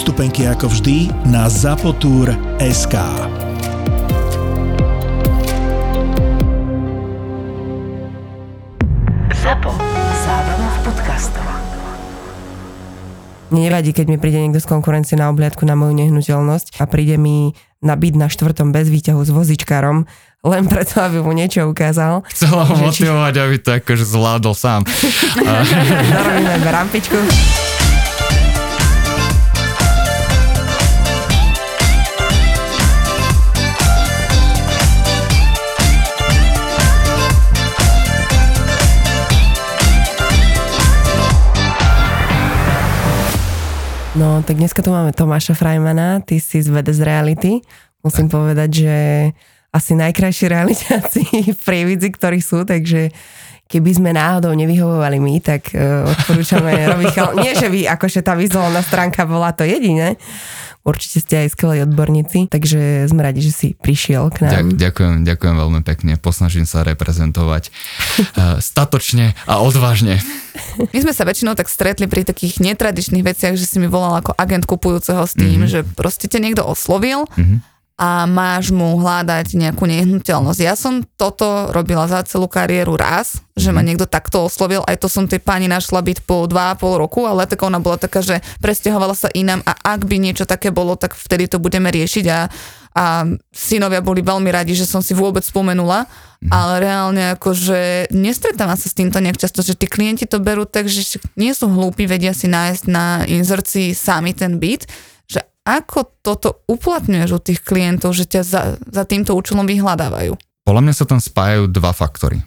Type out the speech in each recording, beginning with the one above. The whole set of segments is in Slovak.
Vstupenky ako vždy na zapotur.sk. Zapo. Zábrná v podcastov. Mne nevadí, keď mi príde niekto z konkurencie na obliadku na moju nehnuteľnosť a príde mi na byt na štvrtom bez výťahu s vozičkárom, len preto, aby mu niečo ukázal. Chcela ho Že či- motivovať, aby to akože zvládol sám. Zarobíme rampičku. No, tak dneska tu máme Tomáša Frajmana, ty si z Vede z Reality. Musím povedať, že asi najkrajší realizáci v Prievidzi, ktorí sú, takže keby sme náhodou nevyhovovali my, tak uh, odporúčame robiť chal... Nie, že vy, akože tá vizuálna stránka bola to jediné. Určite ste aj skvelí odborníci, takže sme radi, že si prišiel k nám. Ďak, ďakujem, ďakujem veľmi pekne. Posnažím sa reprezentovať uh, statočne a odvážne. My sme sa väčšinou tak stretli pri takých netradičných veciach, že si mi volal ako agent kupujúceho s tým, mm-hmm. že proste ťa niekto oslovil Mhm. A máš mu hľadať nejakú nehnuteľnosť. Ja som toto robila za celú kariéru raz, že ma niekto takto oslovil, aj to som tej pani našla byť po 2,5 roku, ale tak ona bola taká, že presťahovala sa inám a ak by niečo také bolo, tak vtedy to budeme riešiť a, a synovia boli veľmi radi, že som si vôbec spomenula, ale reálne akože nestretávam sa s týmto nejak často, že tí klienti to berú tak, že nie sú hlúpi, vedia si nájsť na inzercii sami ten byt, ako toto uplatňuješ u tých klientov, že ťa za, za týmto účelom vyhľadávajú. Podľa mňa sa tam spájajú dva faktory.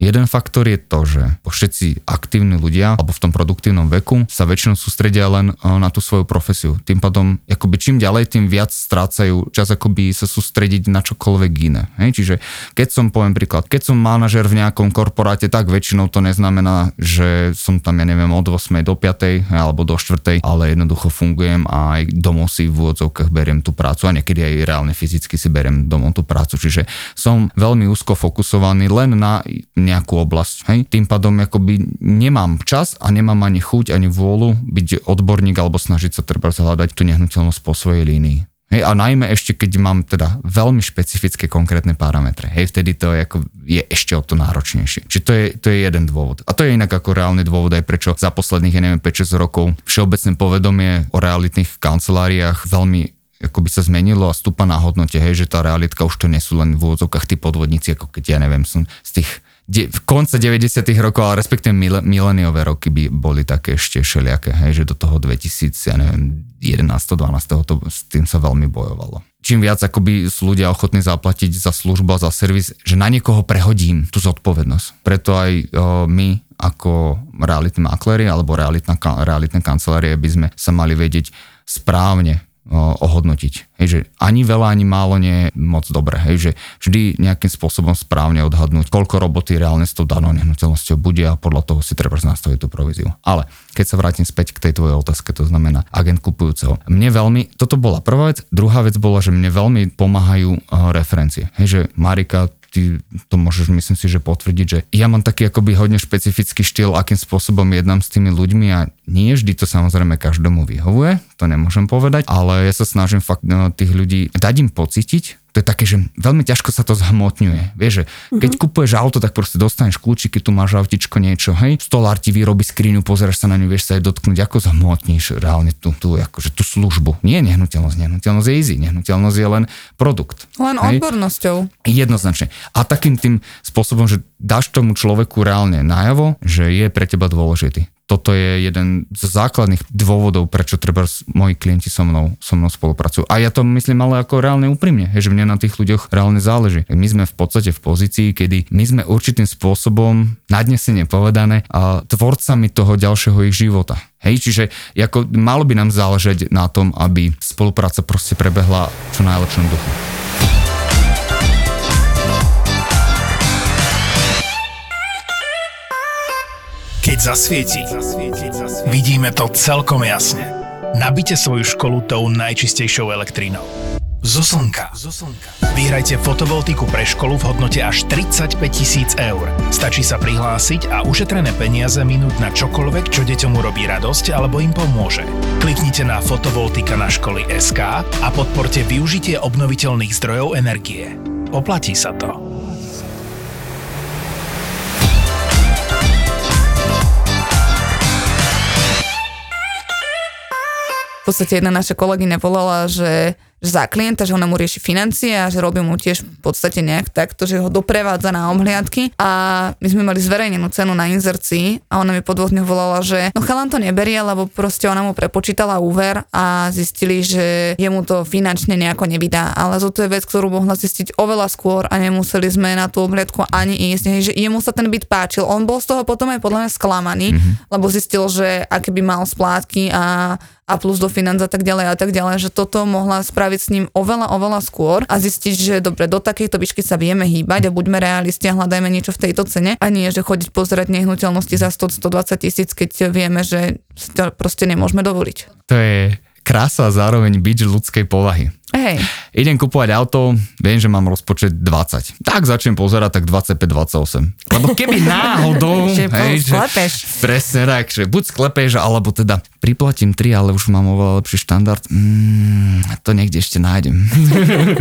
Jeden faktor je to, že všetci aktívni ľudia alebo v tom produktívnom veku sa väčšinou sústredia len eh, na tú svoju profesiu. Tým pádom, akoby čím ďalej, tým viac strácajú čas akoby sa sústrediť na čokoľvek iné. Hej? Čiže keď som, poviem príklad, keď som manažer v nejakom korporáte, tak väčšinou to neznamená, že som tam, ja neviem, od 8 do 5 alebo do 4, ale jednoducho fungujem a aj domov si v úvodzovkách beriem tú prácu a niekedy aj reálne fyzicky si beriem domov tú prácu. Čiže som veľmi úzko fokusovaný len na nejakú oblasť. Hej? Tým pádom akoby nemám čas a nemám ani chuť, ani vôľu byť odborník alebo snažiť sa treba hľadať tú nehnuteľnosť po svojej línii. Hej, a najmä ešte, keď mám teda veľmi špecifické konkrétne parametre. Hej, vtedy to je, ako, je ešte o to náročnejšie. Čiže to je, to je jeden dôvod. A to je inak ako reálny dôvod aj prečo za posledných, ja neviem, 5-6 rokov všeobecné povedomie o realitných kanceláriách veľmi ako by sa zmenilo a stúpa na hodnote, hej, že tá realitka už to nie sú len v úvodzovkách tí podvodníci, ako keď ja neviem, som z tých de, v konce 90 rokov, ale respektíve mil, mileniové roky by boli také ešte všelijaké, hej, že do toho 2000, ja neviem, 11. 12. To, s tým sa veľmi bojovalo. Čím viac akoby sú ľudia ochotní zaplatiť za službu za servis, že na niekoho prehodím tú zodpovednosť. Preto aj o, my ako realitní makléri alebo realitná, realitné kancelárie by sme sa mali vedieť správne ohodnotiť. Hej, že ani veľa, ani málo nie je moc dobré. Hej, že vždy nejakým spôsobom správne odhadnúť, koľko roboty reálne s tou danou nehnuteľnosťou bude a podľa toho si treba nastaviť tú províziu. Ale keď sa vrátim späť k tej tvojej otázke, to znamená agent kupujúceho. Mne veľmi, toto bola prvá vec, druhá vec bola, že mne veľmi pomáhajú referencie. Hej, že Marika, ty to môžeš myslím si, že potvrdiť, že ja mám taký akoby hodne špecifický štýl, akým spôsobom jednám s tými ľuďmi a nie vždy to samozrejme každému vyhovuje, to nemôžem povedať, ale ja sa snažím fakt no, tých ľudí dať im pocítiť, to je také, že veľmi ťažko sa to zhmotňuje. Vieš, že keď mm-hmm. kupuješ auto, tak proste dostaneš kľúčiky, tu máš autičko niečo, hej, stolár ti vyrobí skriňu, pozrieš sa na ňu, vieš sa aj dotknúť, ako zhmotníš reálne tú, tú, akože tú službu. Nie nehnuteľnosť, nehnuteľnosť je easy, nehnuteľnosť je len produkt. Len hej. odbornosťou. Jednoznačne. A takým tým spôsobom, že dáš tomu človeku reálne najavo, že je pre teba dôležitý. Toto je jeden z základných dôvodov, prečo treba moji klienti so mnou, so mnou spolupracujú. A ja to myslím ale ako reálne úprimne, že mne na tých ľuďoch reálne záleží. My sme v podstate v pozícii, kedy my sme určitým spôsobom, nadnesene povedané, a tvorcami toho ďalšieho ich života. Hej, čiže ako, malo by nám záležať na tom, aby spolupráca proste prebehla čo najlepšom duchu. Keď zasvieti, vidíme to celkom jasne. Nabite svoju školu tou najčistejšou elektrínou. Zo slnka. Vyhrajte fotovoltiku pre školu v hodnote až 35 tisíc eur. Stačí sa prihlásiť a ušetrené peniaze minúť na čokoľvek, čo deťom urobí radosť alebo im pomôže. Kliknite na fotovoltika na školy SK a podporte využitie obnoviteľných zdrojov energie. Oplatí sa to. Podstate jedna naša kolegyňa volala, že že za klienta, že ona mu rieši financie a že robí mu tiež v podstate nejak takto, že ho doprevádza na omhliadky a my sme mali zverejnenú cenu na inzercii a ona mi po dvoch dňoch volala, že no chalan to neberie, lebo proste ona mu prepočítala úver a zistili, že jemu to finančne nejako nevydá, ale to je vec, ktorú mohla zistiť oveľa skôr a nemuseli sme na tú omhliadku ani ísť, hej, že jemu sa ten byt páčil. On bol z toho potom aj podľa mňa sklamaný, mm-hmm. lebo zistil, že aké by mal splátky a a plus do financ a tak ďalej a tak ďalej, že toto mohla spraviť s ním oveľa, oveľa skôr a zistiť, že dobre, do takejto výšky sa vieme hýbať a buďme realisti a hľadajme niečo v tejto cene a nie, že chodiť pozerať nehnuteľnosti za 100-120 tisíc, keď vieme, že si to proste nemôžeme dovoliť. To je krása a zároveň byť ľudskej povahy. Hej. Idem kupovať auto, viem, že mám rozpočet 20. Tak začnem pozerať, tak 25-28. Lebo keby náhodou... Že hej, že, sklepeš. presne tak, že buď sklepeš, alebo teda priplatím 3, ale už mám oveľa lepší štandard. Mm, to niekde ešte nájdem.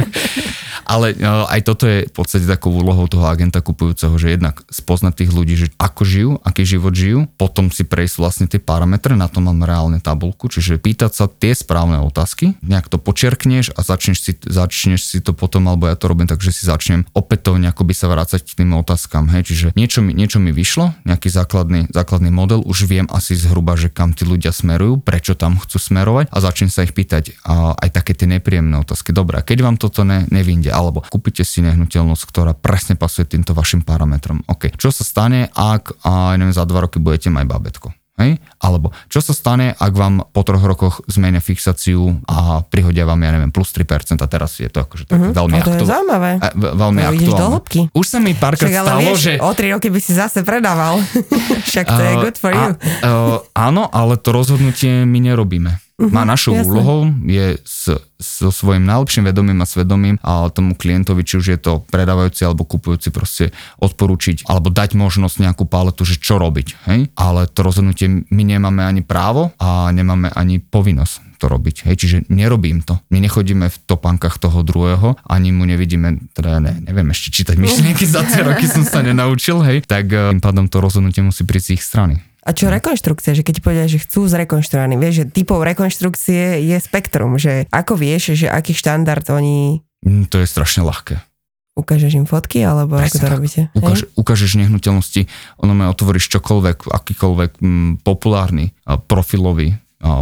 ale no, aj toto je v podstate takou úlohou toho agenta kupujúceho, že jednak spoznať tých ľudí, že ako žijú, aký život žijú, potom si prejsť vlastne tie parametre, na to mám reálne tabulku, čiže pýtať sa tie správne otázky, nejak to počerkneš a začneš si, začneš si to potom, alebo ja to robím tak, že si začnem opätovne akoby sa vrácať k tým otázkam, hej, čiže niečo mi, niečo mi vyšlo, nejaký základný, základný model, už viem asi zhruba, že kam tí ľudia smerujú, prečo tam chcú smerovať a začnem sa ich pýtať a, aj také tie nepríjemné otázky. Dobre, a keď vám toto ne, nevinde, alebo kúpite si nehnuteľnosť, ktorá presne pasuje týmto vašim parametrom. OK, čo sa stane, ak a, neviem, za dva roky budete mať babetko? Hej? Alebo čo sa stane, ak vám po troch rokoch zmenia fixáciu a prihodia vám, ja neviem, plus 3% a teraz je to akože tak Mhm, veľmi a to je aktuálne. zaujímavé. A, v- veľmi To ideš do aktuálne. hĺbky. Už sa mi párkrát stalo, vieš, že... o 3 roky by si zase predával. Však to je Uh, good for you. A, uh, áno, ale to rozhodnutie my nerobíme. Mhm, Má našou jasné. úlohou je s, so svojím najlepším vedomím a svedomím a tomu klientovi, či už je to predávajúci alebo kupujúci proste odporúčiť alebo dať možnosť nejakú paletu, že čo robiť. Hej? Ale to rozhodnutie my nemáme ani právo a nemáme ani povinnosť to robiť. Hej? Čiže nerobím to. My nechodíme v topánkach toho druhého, ani mu nevidíme, teda ne, neviem ešte čítať myšlienky, za tie roky som sa nenaučil, hej, tak eh, tým pádom to rozhodnutie musí prísť z ich strany. A čo rekonštrukcia, že keď ti povedia, že chcú zrekonštruovaný, vieš, že typov rekonštrukcie je spektrum, že ako vieš, že aký štandard oni Mm, To je strašne ľahké. ukážeš im fotky, alebo ako Presne to tak. robíte? Ukáž, ukážeš nehnuteľnosti, ono ma otvoríš čokoľvek, akýkoľvek mm, populárny a profilový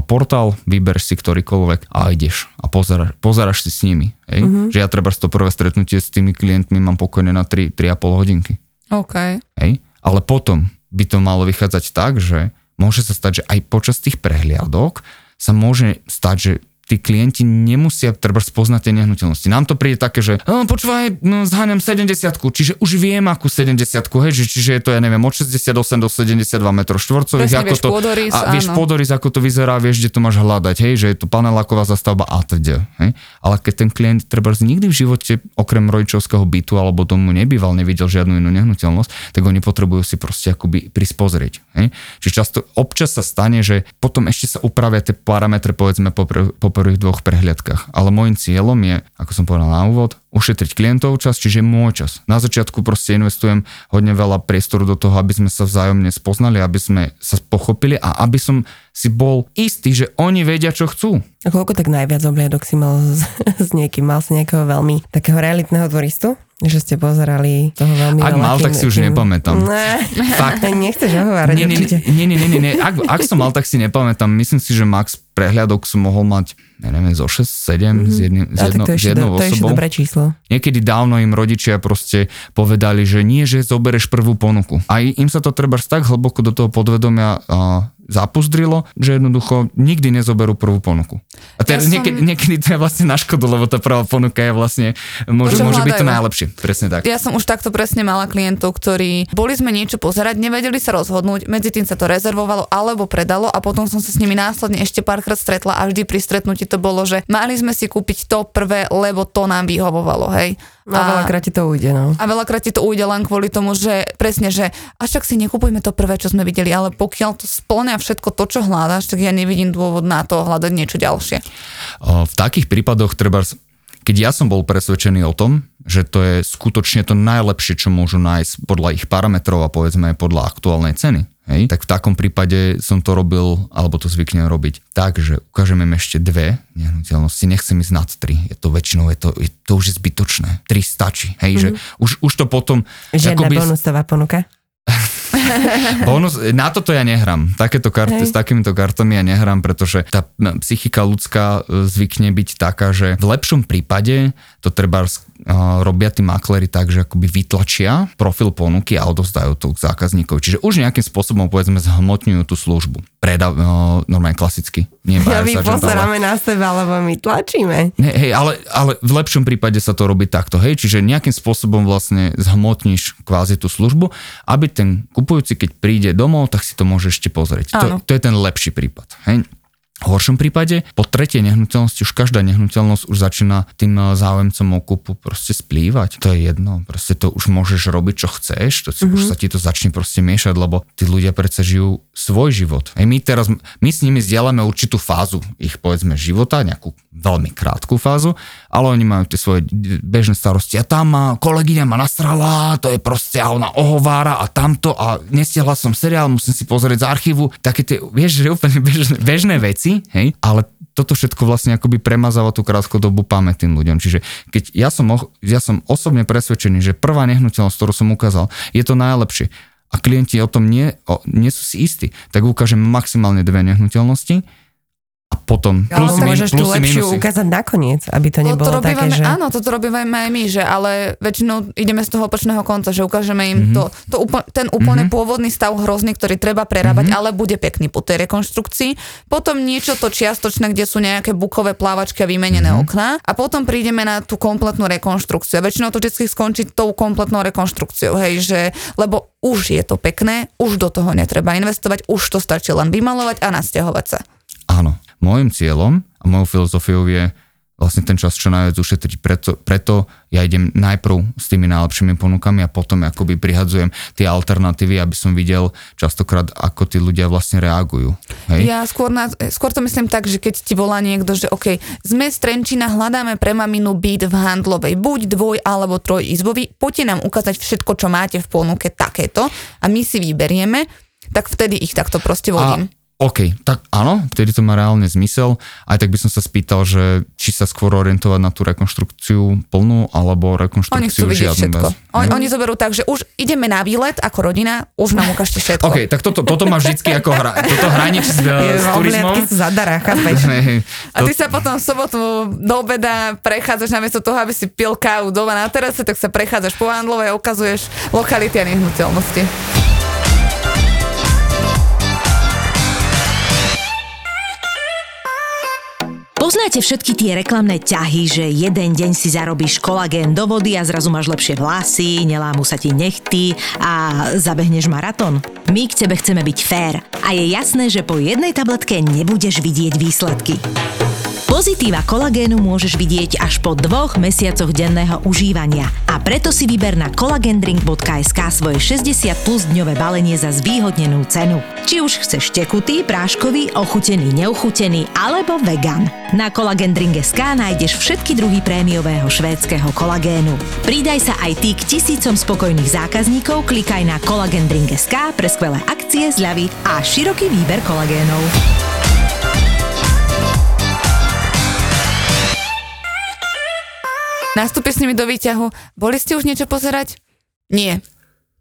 portál, vyberš si ktorýkoľvek a ideš a pozeráš, pozeráš si s nimi. Hej? Mhm. Mm-hmm. Že ja treba to prvé stretnutie s tými klientmi mám pokojne na 3, 3,5 hodinky. OK. Hej? Ale potom by to malo vychádzať tak, že môže sa stať, že aj počas tých prehliadok sa môže stať, že tí klienti nemusia treba spoznať tie nehnuteľnosti. Nám to príde také, že "No, počúvaj, no, zháňam 70 čiže už viem akú 70 hej, že, čiže je to, ja neviem, od 68 do 72 m štvorcových. Presne, ako vieš to, pôdorys, a vieš áno. pôdorys, ako to vyzerá, vieš, kde to máš hľadať, hej, že je to paneláková zastavba a teda. Hej. Ale keď ten klient treba nikdy v živote okrem rodičovského bytu alebo tomu nebýval, nevidel žiadnu inú nehnuteľnosť, tak oni potrebujú si proste akoby prísť pozrieť. Hej. Čiže často občas sa stane, že potom ešte sa upravia tie parametre povedzme po, po prvých dvoch prehliadkach. Ale môjim cieľom je, ako som povedal na úvod, ušetriť klientov čas, čiže môj čas. Na začiatku proste investujem hodne veľa priestoru do toho, aby sme sa vzájomne spoznali, aby sme sa pochopili a aby som si bol istý, že oni vedia, čo chcú. A koľko tak najviac obliadok si mal s, s niekým? Mal si nejakého veľmi takého realitného turistu? Že ste pozerali toho veľmi Ak mal, tak si už nepamätám. Ne, Fakt. Nechceš ohovárať Nie, nie, nie, nie, nie, nie. Ak, ak som mal, tak si nepamätám. Myslím si, že max prehľadok som mohol mať, ja neviem, zo 6, 7 s, jedným, s, jedno, s jednou do, osobou. dobré číslo. Niekedy dávno im rodičia proste povedali, že nie, že zobereš prvú ponuku. A im sa to treba tak hlboko do toho podvedomia a, zapuzdrilo, že jednoducho nikdy nezoberú prvú ponuku. A teraz Ja som- niekedy, niekedy to je vlastne na škodu, lebo tá prvá ponuka je vlastne, môže, môže byť to najlepšie. Presne tak. Ja som už takto presne mala klientov, ktorí boli sme niečo pozerať, nevedeli sa rozhodnúť, medzi tým sa to rezervovalo alebo predalo a potom som sa s nimi následne ešte párkrát stretla a vždy pri stretnutí to bolo, že mali sme si kúpiť to prvé, lebo to nám vyhovovalo, hej. No a veľakrát ti to ujde, no. A veľakrát ti to ujde len kvôli tomu, že presne, že až tak si nekupujme to prvé, čo sme videli, ale pokiaľ to splňa všetko to, čo hľadáš, tak ja nevidím dôvod na to hľadať niečo ďalšie. V takých prípadoch treba, keď ja som bol presvedčený o tom, že to je skutočne to najlepšie, čo môžu nájsť podľa ich parametrov a povedzme aj podľa aktuálnej ceny, hej, tak v takom prípade som to robil, alebo to zvyknem robiť tak, že ukážeme im ešte dve nehnuteľnosti, nechcem ísť nad tri, je to väčšinou, je to, je, to už je zbytočné, tri stačí, hej, že už, už to potom... Žiadna akoby- bonusová ponuka. Bonus, na toto ja nehrám. Takéto karty, Hej. s takýmito kartami ja nehrám, pretože tá psychika ľudská e, zvykne byť taká, že v lepšom prípade to treba robia tí makléri tak, že akoby vytlačia profil ponuky a odovzdajú to k zákazníkovi. Čiže už nejakým spôsobom povedzme zhmotňujú tú službu. Preda, uh, normálne klasicky. Nie Ja my pozeráme na seba, lebo my tlačíme. Ne, hej, ale, ale v lepšom prípade sa to robí takto, hej, čiže nejakým spôsobom vlastne zhmotníš kvázi tú službu, aby ten kupujúci, keď príde domov, tak si to môže ešte pozrieť. To, to je ten lepší prípad, hej. V horšom prípade, po tretej nehnuteľnosti, už každá nehnuteľnosť už začína tým eh, záujemcom o kúpu proste splývať. To je jedno, proste to už môžeš robiť, čo chceš, to si, mm-hmm. už sa ti to začne proste miešať, lebo tí ľudia predsa žijú svoj život. Hej, my teraz, my s nimi zdieľame určitú fázu ich, povedzme, života, nejakú veľmi krátku fázu, ale oni majú tie svoje bežné starosti. A tam ma kolegyňa ma nasrala, to je proste, a ona ohovára a tamto a nestihla som seriál, musím si pozrieť z archívu. Také tie, vieš, že úplne bežné, bežné veci, hej, ale toto všetko vlastne akoby premazáva tú krátkodobú pamäť tým ľuďom. Čiže keď ja som, ja som osobne presvedčený, že prvá nehnuteľnosť, ktorú som ukázal, je to najlepšie. A klienti o tom nie, o, nie sú si istí, tak ukážem maximálne dve nehnuteľnosti potom Ale plusy, môžeš tú plusy, lepšiu minusy. ukázať nakoniec, aby to nebolo to také, robívame, že... Áno, toto robíme aj my, že ale väčšinou ideme z toho opačného konca, že ukážeme im mm-hmm. to, to úpl- ten úplne mm-hmm. pôvodný stav hrozný, ktorý treba prerábať, mm-hmm. ale bude pekný po tej rekonštrukcii. Potom niečo to čiastočné, kde sú nejaké bukové plávačky a vymenené mm-hmm. okná a potom prídeme na tú kompletnú rekonštrukciu. A väčšinou to vždy skončí tou kompletnou rekonštrukciou, hej, že lebo už je to pekné, už do toho netreba investovať, už to stačí len vymalovať a nasťahovať sa. Áno, môjim cieľom a mojou filozofiou je vlastne ten čas čo najviac ušetriť. Preto, preto ja idem najprv s tými najlepšími ponukami a potom akoby prihadzujem tie alternatívy, aby som videl častokrát, ako tí ľudia vlastne reagujú. Hej? Ja skôr, na, skôr to myslím tak, že keď ti volá niekto, že OK, sme z Trenčína, hľadáme pre maminu byt v handlovej, buď dvoj alebo trojizbový, poďte nám ukázať všetko, čo máte v ponuke takéto a my si vyberieme, tak vtedy ich takto proste vodím. OK, tak áno, vtedy to má reálne zmysel. Aj tak by som sa spýtal, že či sa skôr orientovať na tú rekonštrukciu plnú, alebo Oni rekonštrukciu vidieť žiadnu všetko. bez. Oni, oni zoberú tak, že už ideme na výlet ako rodina, už nám ukážte všetko. OK, tak toto, toto má vždycky ako hra, toto hranič s, Je, s turizmom. Sú zadara, chápeš? A ty sa potom v sobotu do obeda prechádzaš namiesto toho, aby si pil kávu doma na terase, tak sa prechádzaš po handlove a ukazuješ lokality a nehnuteľnosti. Poznáte všetky tie reklamné ťahy, že jeden deň si zarobíš kolagén do vody a zrazu máš lepšie vlasy, nelámu sa ti nechty a zabehneš maratón? My k tebe chceme byť fér a je jasné, že po jednej tabletke nebudeš vidieť výsledky. Pozitíva kolagénu môžeš vidieť až po dvoch mesiacoch denného užívania a preto si vyber na collagendrink.sk svoje 60 plus dňové balenie za zvýhodnenú cenu. Či už chceš tekutý, práškový, ochutený, neuchutený alebo vegan. Na collagendrink.sk nájdeš všetky druhy prémiového švédskeho kolagénu. Pridaj sa aj ty k tisícom spokojných zákazníkov, klikaj na collagendrink.sk pre skvelé akcie, zľavy a široký výber kolagénov. Nastúpiš s nimi do výťahu, boli ste už niečo pozerať? Nie.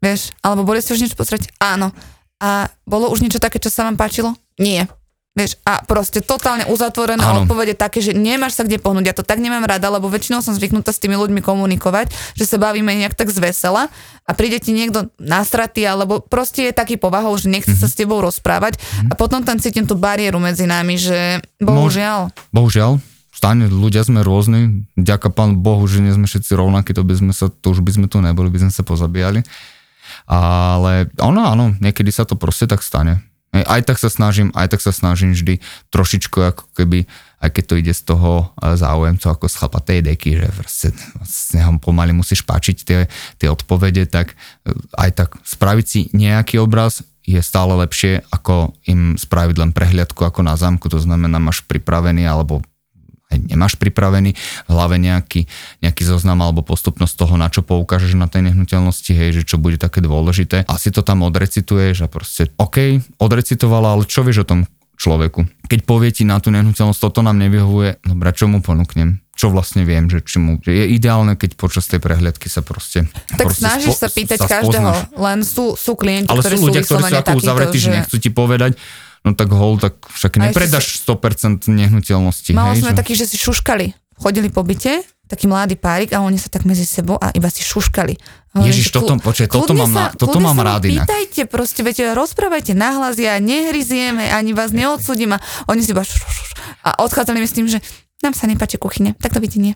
Vieš, alebo boli ste už niečo pozerať? Áno. A bolo už niečo také, čo sa vám páčilo? Nie. Vieš, a proste totálne uzatvorené Áno. odpovede také, že nemáš sa kde pohnúť. Ja to tak nemám rada, lebo väčšinou som zvyknutá s tými ľuďmi komunikovať, že sa bavíme nejak tak zvesela a príde ti niekto nasratý, alebo proste je taký povahou, že nechce Mhm. sa s tebou rozprávať a potom tam cítim tú bariéru medzi nami, že bohužiaľ. Bohužiaľ, stane, ľudia sme rôzni, ďaká pán Bohu, že nie sme všetci rovnakí, to by sme sa, to už by sme tu neboli, by sme sa pozabíjali. Ale ono áno, niekedy sa to proste tak stane. Aj tak sa snažím, aj tak sa snažím vždy trošičku ako keby, aj keď to ide z toho eh, záujemcu ako z chlapatej deky, že proste s pomaly musíš páčiť tie, tie odpovede, tak eh, aj tak spraviť si nejaký obraz je stále lepšie, ako im spraviť len prehliadku ako na zámku, to znamená, máš pripravený alebo nemáš pripravený v hlave nejaký, nejaký zoznam alebo postupnosť toho, na čo poukážeš na tej nehnuteľnosti, hej, že čo bude také dôležité. Asi to tam odrecituješ a proste, OK, odrecitovala, ale čo vieš o tom človeku? Keď povie ti na tú nehnuteľnosť, toto nám nevyhovuje, dobre, čo mu ponúknem? Čo vlastne viem, že, či mu, že je ideálne, keď počas tej prehliadky sa proste... Tak proste snažíš spo- sa pýtať sa každého, spoznáš. len sú, sú klienti, Ale ktorí sú ľudia, ktorí sú ako uzavretí, že nechcú ti povedať, no tak hol, tak však nepredáš 100% nehnuteľnosti. Mala hej, sme že- takí, že si šuškali. Chodili po byte, taký mladý párik a oni sa tak medzi sebou a iba si šuškali. Ježiš, toto- počkaj, toto mám sa- toto mám rád inak. Pýtajte proste, viete, rozprávajte nahlas, ja nehryzieme, ani vás neodsudím a oni si iba šuš, šuš, šuš. a odchádzali mi s tým, že nám sa nepáči kuchyne, tak to vidíte nie.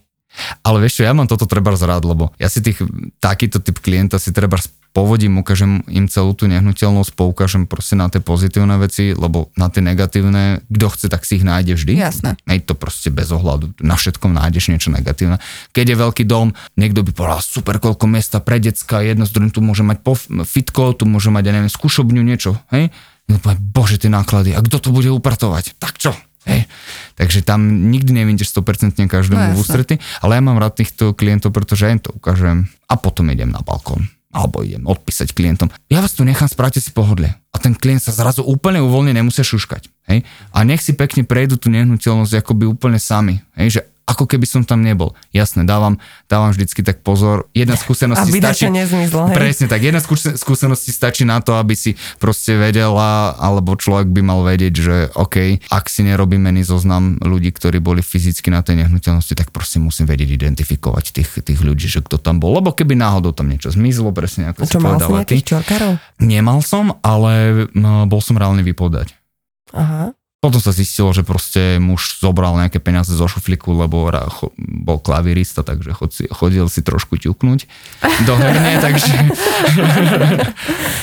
Ale vieš čo, ja mám toto treba rád, lebo ja si tých, takýto typ klienta si treba povodím, ukážem im celú tú nehnuteľnosť, poukážem proste na tie pozitívne veci, lebo na tie negatívne, kto chce, tak si ich nájde vždy. Jasné. Hej, to proste bez ohľadu. Na všetkom nájdeš niečo negatívne. Keď je veľký dom, niekto by povedal, super, koľko miesta pre decka, jedno z druhým, tu môže mať fitko, tu môže mať, ja neviem, skúšobňu, niečo, hej? Povie, bože, tie náklady, a kto to bude upratovať? Tak čo? Hej. Takže tam nikdy nevídeš 100% každému No v ústrety, ale ja mám rád týchto klientov, pretože ja im to ukážem a potom idem na balkón alebo idem odpísať klientom. Ja vás tu nechám, správte si pohodlie. A ten klient sa zrazu úplne uvoľne nemusia šuškať. Hej? A nech si pekne prejdú tú nehnuteľnosť akoby úplne sami. Hej? Že ako keby som tam nebol. Jasné, dávam, dávam vždycky tak pozor. Jedna skúsenosť Aby stačí... nezmizlo, hej. Presne tak. Jedna skúse- skúsenosti stačí na to, aby si proste vedela, alebo človek by mal vedieť, že OK, ak si nerobím mený zoznam ľudí, ktorí boli fyzicky na tej nehnuteľnosti, tak proste musím vedieť identifikovať tých, tých ľudí, že kto tam bol. Lebo keby náhodou tam niečo zmizlo, presne ako si Čo, mal si povedala ty. nejakých čorkárov? Nemal som, ale bol som reálne vypodať. Aha. Potom sa zistilo, že proste muž zobral nejaké peniaze zo šuflíku, lebo bol klavirista, takže chodil si trošku ťuknúť do herne, takže...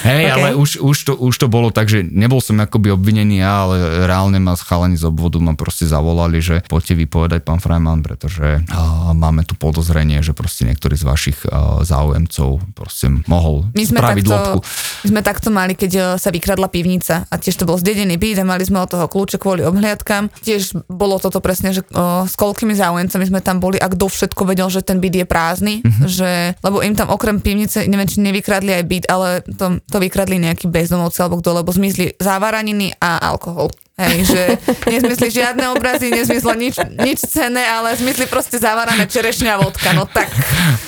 Hej, Ok. ale už, už, to, už to bolo tak, že nebol som akoby obvinený ja, ale reálne ma chalani z obvodu ma proste zavolali, že poďte vypovedať pán Freiman, pretože uh, máme tu podozrenie, že proste niektorý z vašich uh, záujemcov proste mohol My sme, spraviť lopku. takto, my sme takto mali, keď sa vykradla pivnica a tiež to bol zdedený byt a mali sme od toho kľúče kvôli obhliadkam. Tiež bolo toto presne, že o, s koľkými záujemcami sme tam boli a kto všetko vedel, že ten byt je prázdny, Mhm. že, lebo im tam okrem pivnice, neviem, či nevykradli aj byt, ale to, to vykradli nejakí bezdomovci alebo kto, lebo zmizli závaraniny a alkohol. Hej, že nezmysli žiadne obrazy, nezmyslo nič, nič cenné, ale zmysli proste zavarané čerešňa vodka, no tak.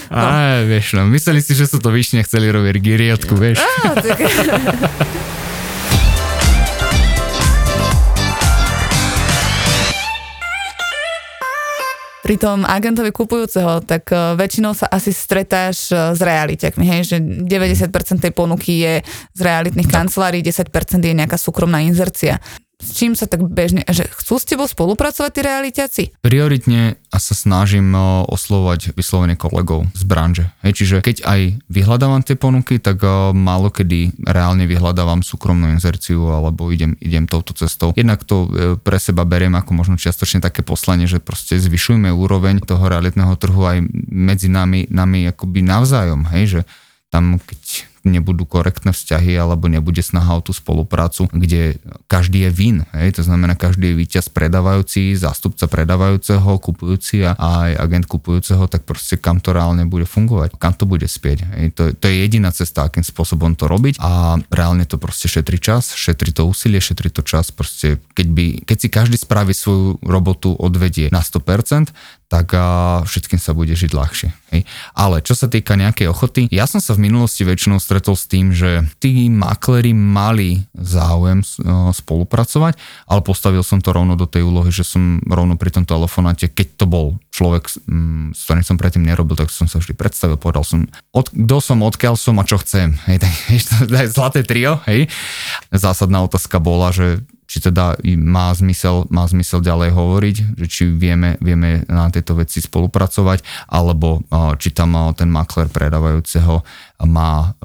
No. Á, vieš, no, mysleli si, že sú to vyšne, chceli robiť giriotku, vieš. Á, tak. Pri tom agentovi kupujúceho, tak e, väčšinou sa asi stretáš e, s realiťakmi, hej, že 90% tej ponuky je z realitných kancelárií, 10% je nejaká súkromná inzercia. S čím sa tak bežne, že chcú s tebou spolupracovať tí realiťaci? Prioritne sa snažím o, oslovať vyslovene kolegov z branže. Hej, čiže keď aj vyhľadávam tie ponuky, tak o, málo kedy reálne vyhľadávam súkromnú inzerciu alebo idem, idem touto cestou. Jednak to e, pre seba beriem ako možno čiastočne také poslanie, že proste zvyšujme úroveň toho realitného trhu aj medzi nami, nami akoby navzájom, hej, že tam keď nebudú korektné vzťahy alebo nebude snaha o tú spoluprácu, kde každý je vin, hej, to znamená každý je víťaz predávajúci, zástupca predávajúceho, kupujúci a aj agent kupujúceho, tak proste kam to reálne bude fungovať, kam to bude spieť. Hej. To, to je jediná cesta, akým spôsobom to robiť a reálne to proste šetrí čas, šetrí to úsilie, šetrí to čas, proste keď, by, keď si každý spraví svoju robotu, odvedie na 100%, tak a všetkým sa bude žiť ľahšie. Hej. Ale čo sa týka nejakej ochoty, ja som sa v minulosti väčšinou stretol s tým, že tí makleri mali záujem uh, spolupracovať, ale postavil som to rovno do tej úlohy, že som rovno pri tom telefonáte, keď to bol človek, s ktorým som predtým nerobil, tak som sa vždy predstavil, povedal som, od, kto som, odkiaľ som a čo chcem. Hej, tak, zlaté trio, hej. Zásadná otázka bola, že či teda má zmysel, má zmysel ďalej hovoriť, že či vieme, vieme na tejto veci spolupracovať, alebo či tam ten makler predávajúceho má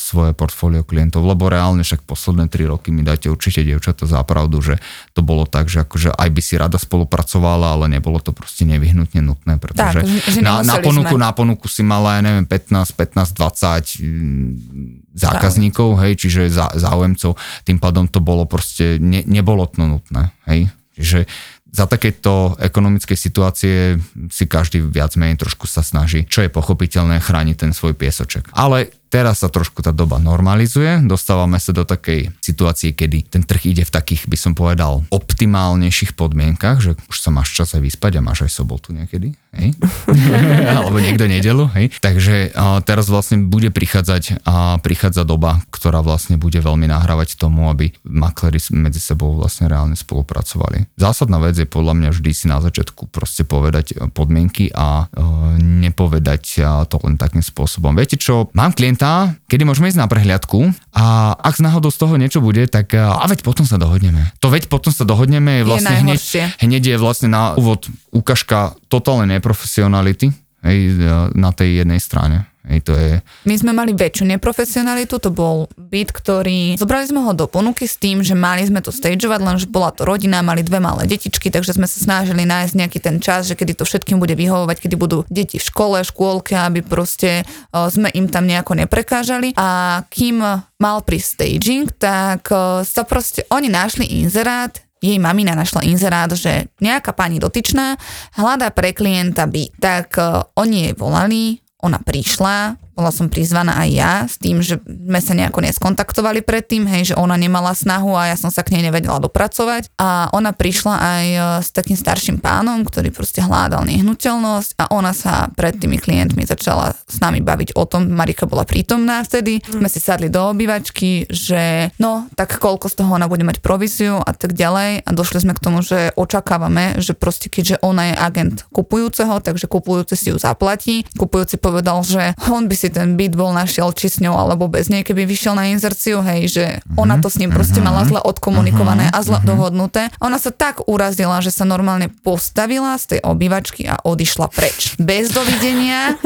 svoje portfólio klientov, lebo reálne však posledné 3 roky mi dáte určite dievčata za pravdu, že to bolo tak, že akože aj by si rada spolupracovala, ale nebolo to proste nevyhnutne nutné, pretože tak, na, na, ponuku, sme. na ponuku si mala, ja neviem, 15, 15, 20 zákazníkov, hej, čiže zá, záujemcov, tým pádom to bolo proste, ne, nebolo to nutné, hej, čiže za takéto ekonomické situácie si každý viac menej trošku sa snaží, čo je pochopiteľné, chrániť ten svoj piesoček. Ale Teraz sa trošku tá doba normalizuje, dostávame sa do takej situácie, kedy ten trh ide v takých, by som povedal, optimálnejších podmienkach, že už sa máš čas aj vyspať a máš aj sobotu niekedy, hej? alebo niekto nedelu, hej? Takže a teraz vlastne bude prichádzať a prichádza doba, ktorá vlastne bude veľmi nahrávať tomu, aby makleri medzi sebou vlastne reálne spolupracovali. Zásadná vec je podľa mňa vždy si na začiatku proste povedať podmienky a e, nepovedať to len takým spôsobom. Viete čo, mám klient klienta, kedy môžeme ísť na prehliadku a ak náhodou z toho niečo bude, tak a veď potom sa dohodneme. To veď potom sa dohodneme je vlastne je hneď, hneď je vlastne na úvod ukážka totálnej neprofesionality hej, na tej jednej strane. Hej, to je... My sme mali väčšiu neprofesionalitu, to bol byt, ktorý... Zobrali sme ho do ponuky s tým, že mali sme to stageovať, lenže bola to rodina, mali dve malé detičky, takže sme sa snažili nájsť nejaký ten čas, že kedy to všetkým bude vyhovovať, kedy budú deti v škole, škôlke, aby proste o, sme im tam nejako neprekážali. A kým mal pri staging, tak o, sa proste oni našli inzerát, jej mamina našla inzerát, že nejaká pani dotyčná hľadá pre klienta byt. Tak oni jej volali, ona prišla, bola som prizvaná aj ja s tým, že sme sa nejako neskontaktovali predtým, hej, že ona nemala snahu a ja som sa k nej nevedela dopracovať. A ona prišla aj e, s takým starším pánom, ktorý proste hľadal nehnuteľnosť a ona sa pred tými klientmi začala s nami baviť o tom, Marika bola prítomná vtedy, mm. sme si sadli do obývačky, že no, tak koľko z toho ona bude mať províziu a tak ďalej a došli sme k tomu, že očakávame, že proste keďže ona je agent kupujúceho, takže kupujúci si ju zaplatí. Kupujúci povedal, že on by si si ten byt bol našiel či s ňou alebo bez nej, keby vyšiel na inzerciu, hej, že ona to s ním proste mala zle odkomunikované a zle dohodnuté. Ona sa tak urazila, že sa normálne postavila z tej obývačky a odišla preč. Bez dovidenia.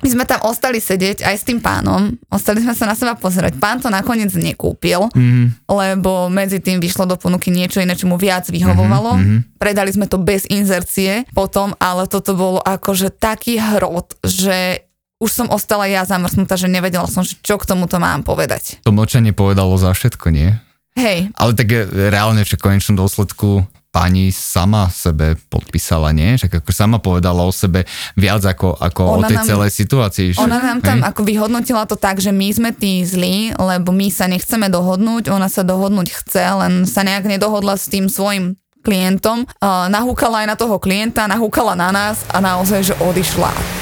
My sme tam ostali sedieť aj s tým pánom, ostali sme sa na seba pozerať. Pán to nakoniec nekúpil, mm. lebo medzi tým vyšlo do ponuky niečo iné, čo mu viac vyhovovalo. Mm-hmm. Predali sme to bez inzercie potom, ale toto bolo akože taký hrot, že už som ostala ja zamrznutá, že nevedela som, čo k tomuto mám povedať. To mlčanie povedalo za všetko, nie? Hej. Ale tak reálne v konečnom dôsledku pani sama sebe podpísala, nie? Že ako sama povedala o sebe viac ako, ako o tej nám, celej situácii. Že? Ona nám tam ako vyhodnotila to tak, že my sme tí zlí, lebo my sa nechceme dohodnúť, ona sa dohodnúť chce, len sa nejak nedohodla s tým svojim klientom. Uh, nahúkala aj na toho klienta, nahúkala na nás a naozaj, že odišla.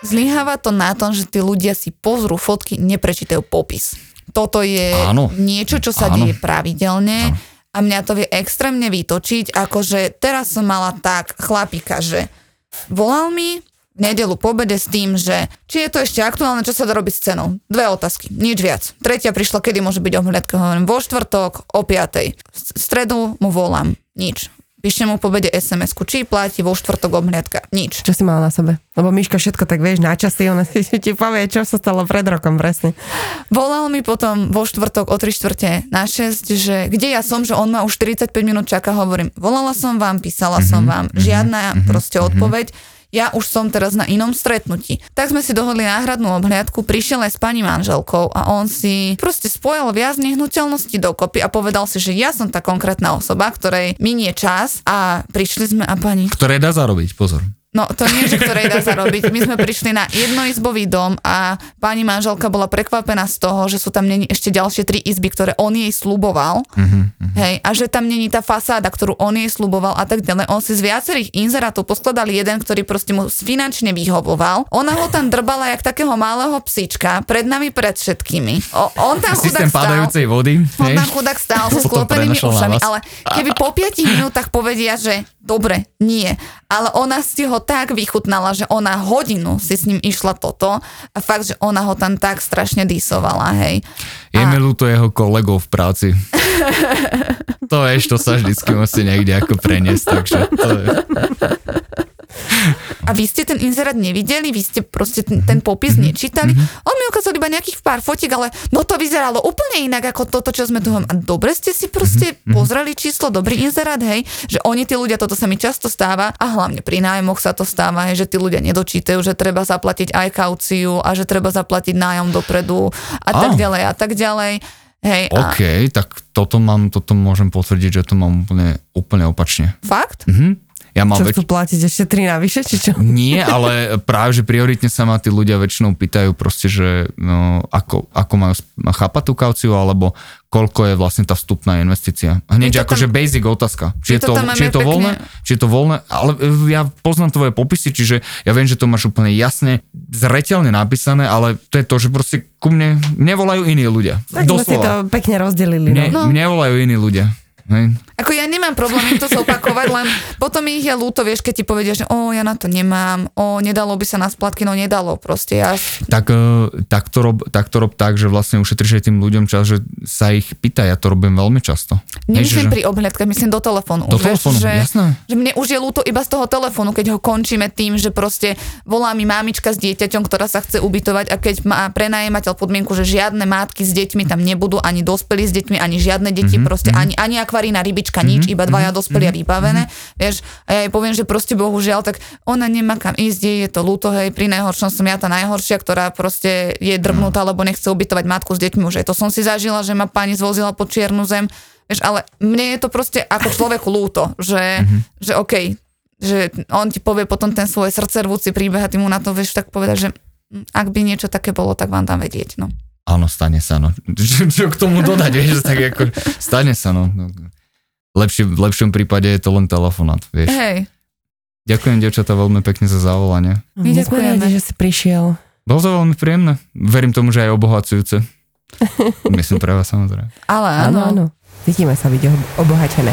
Zlyháva to na tom, že tí ľudia si pozrú fotky, neprečítajú popis. Toto je Áno. niečo, čo sa Áno. deje pravidelne. Áno. A mňa to vie extrémne vytočiť, akože teraz som mala tak chlapika, že volal mi v nedelu po obede s tým, že či je to ešte aktuálne, čo sa dá robiť s cenou. Dve otázky, nič viac. Tretia prišla, kedy môže byť ohľadka, hovorím, vo štvrtok o 5. V stredu mu volám, nič. Píšem mu po bede sms či platí vo štvrtok obhliadka. Nič. Čo si mala na sebe? Lebo Miška všetko tak vieš na časy, ona si ti povie, čo sa stalo pred rokom presne. Volal mi potom vo štvrtok o 3 štvrte na 6, že kde ja som, že on ma už 45 minút čaká, hovorím, volala som vám, písala mm-hmm, som vám, mhm, žiadna mm-hmm, proste mm-hmm. odpoveď ja už som teraz na inom stretnutí. Tak sme si dohodli náhradnú obhliadku, prišiel aj s pani manželkou a on si proste spojil viac nehnuteľností dokopy a povedal si, že ja som tá konkrétna osoba, ktorej minie čas a prišli sme a pani... Ktoré dá zarobiť, pozor. No to nie, že ktorej dá zarobiť. My sme prišli na jednoizbový dom a pani manželka bola prekvapená z toho, že sú tam není ešte ďalšie tri izby, ktoré on jej sluboval. Mm-hmm. Hej, a že tam není tá fasáda, ktorú on jej sluboval a tak ďalej. On si z viacerých inzerátov poskladal jeden, ktorý proste mu finančne vyhovoval. Ona ho tam drbala jak takého malého psíčka pred nami, pred všetkými. O, on tam Systém chudák stál. padajúcej vody. On hej? tam chudák stál so sklopenými ušami, ale keby po 5 minútach povedia, že dobre, nie. Ale ona si ho tak vychutnala, že ona hodinu si s ním išla toto a fakt, že ona ho tam tak strašne disovala, hej. Je mi ľúto jeho kolegov v práci. to vieš, to sa vždycky musí niekde ako preniesť, takže to je... A vy ste ten inzerát nevideli, vy ste proste ten, ten popis nečítali. On mi ukázal iba nejakých pár fotiek, ale no to vyzeralo úplne inak ako toto, čo sme tu. A dobre ste si proste pozreli číslo, dobrý inzerát, hej, že oni tí ľudia, toto sa mi často stáva a hlavne pri nájmoch sa to stáva, hej, že tí ľudia nedočítajú, že treba zaplatiť aj kauciu a že treba zaplatiť nájom dopredu a tak Á. ďalej a tak ďalej. Hej, a OK, tak toto mám, toto môžem potvrdiť, že to mám úplne, úplne opačne. fakt? Mhm. Ja mám Čo väč... chcú platiť ešte tri navyše, či čo? Nie, ale práve, že prioritne sa ma tí ľudia väčšinou pýtajú proste, že no, ako, ako majú chápať tú kauciu, alebo koľko je vlastne tá vstupná investícia. Hneď akože tam- basic otázka. Či je to to, či je to pekne- voľné, či je to voľné, ale e, ja poznám tvoje popisy, čiže ja viem, že to máš úplne jasne, zreteľne napísané, ale to je to, že proste ku mne nevolajú iní ľudia. Tak sme si to Doslova. pekne rozdelili. Mne, No. mne volajú iní ľudia. Hej. Ako ja nemám problém im to zopakovať, len potom ich je ľúto, vieš, keď ti povedia, že o, ja na to nemám, o, nedalo by sa na splatky, no nedalo proste. Ja, tak, e, tak, to rob, tak to rob tak, že vlastne ušetríš aj tým ľuďom čas, že sa ich pýta, ja to robím veľmi často. nemyslím Hej, že- pri obhľadkách, myslím do telefónu. Do vieš, telefónu, že, jasné. že mne už je ľúto iba z toho telefónu, keď ho končíme tým, že proste volá mi mamička s dieťaťom, ktorá sa chce ubytovať a keď má prenajímateľ podmienku, že žiadne matky s deťmi tam nebudú, ani dospelí s deťmi, ani žiadne deti, Mhm, proste ani, ani akvarína rybička, nič, iba dvaja dospelí a vybavené. Vieš, a ja jej poviem, že proste bohužiaľ, tak ona nemá kam ísť, jej je to ľúto, hej, pri najhoršom som ja tá najhoršia, ktorá proste je drbnutá, lebo nechce ubytovať matku s deťmi. Už aj to som si zažila, že ma pani zvozila po čiernu zem. Vieš, ale mne je to proste ako človeku ľúto, že, že OK, že on ti povie potom ten svoj srdcervúci príbeh a ty mu na to vieš tak povedať, že ak by niečo také bolo, tak vám dám vedieť. No. Áno, stane sa, no. Čo, čo k tomu dodať, vieš, tak ako, stane sa, no. Lepšie, v lepšom prípade je to len telefonát, vieš. Hej, Ďakujem, devčatá, veľmi pekne za zavolanie. My sme ďakujeme. že si prišiel. Bolo to veľmi príjemné. Verím tomu, že aj obohacujúce. Myslím pre vás samozrejme. ale Áno, áno. áno. Cítime sa byť obo- obohatené.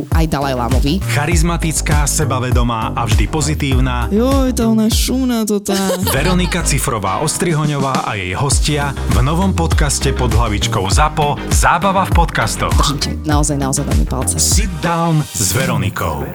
aj Dalaj Lámovi. Charizmatická, sebavedomá a vždy pozitívna Joj, tá ona šumná to tá. Veronika Cifrová Ostrihoňová a jej hostia v novom podcaste pod hlavičkou ZAPO Zábava v podcastoch. Držím naozaj, naozaj veľmi palce. Sit down s Veronikou.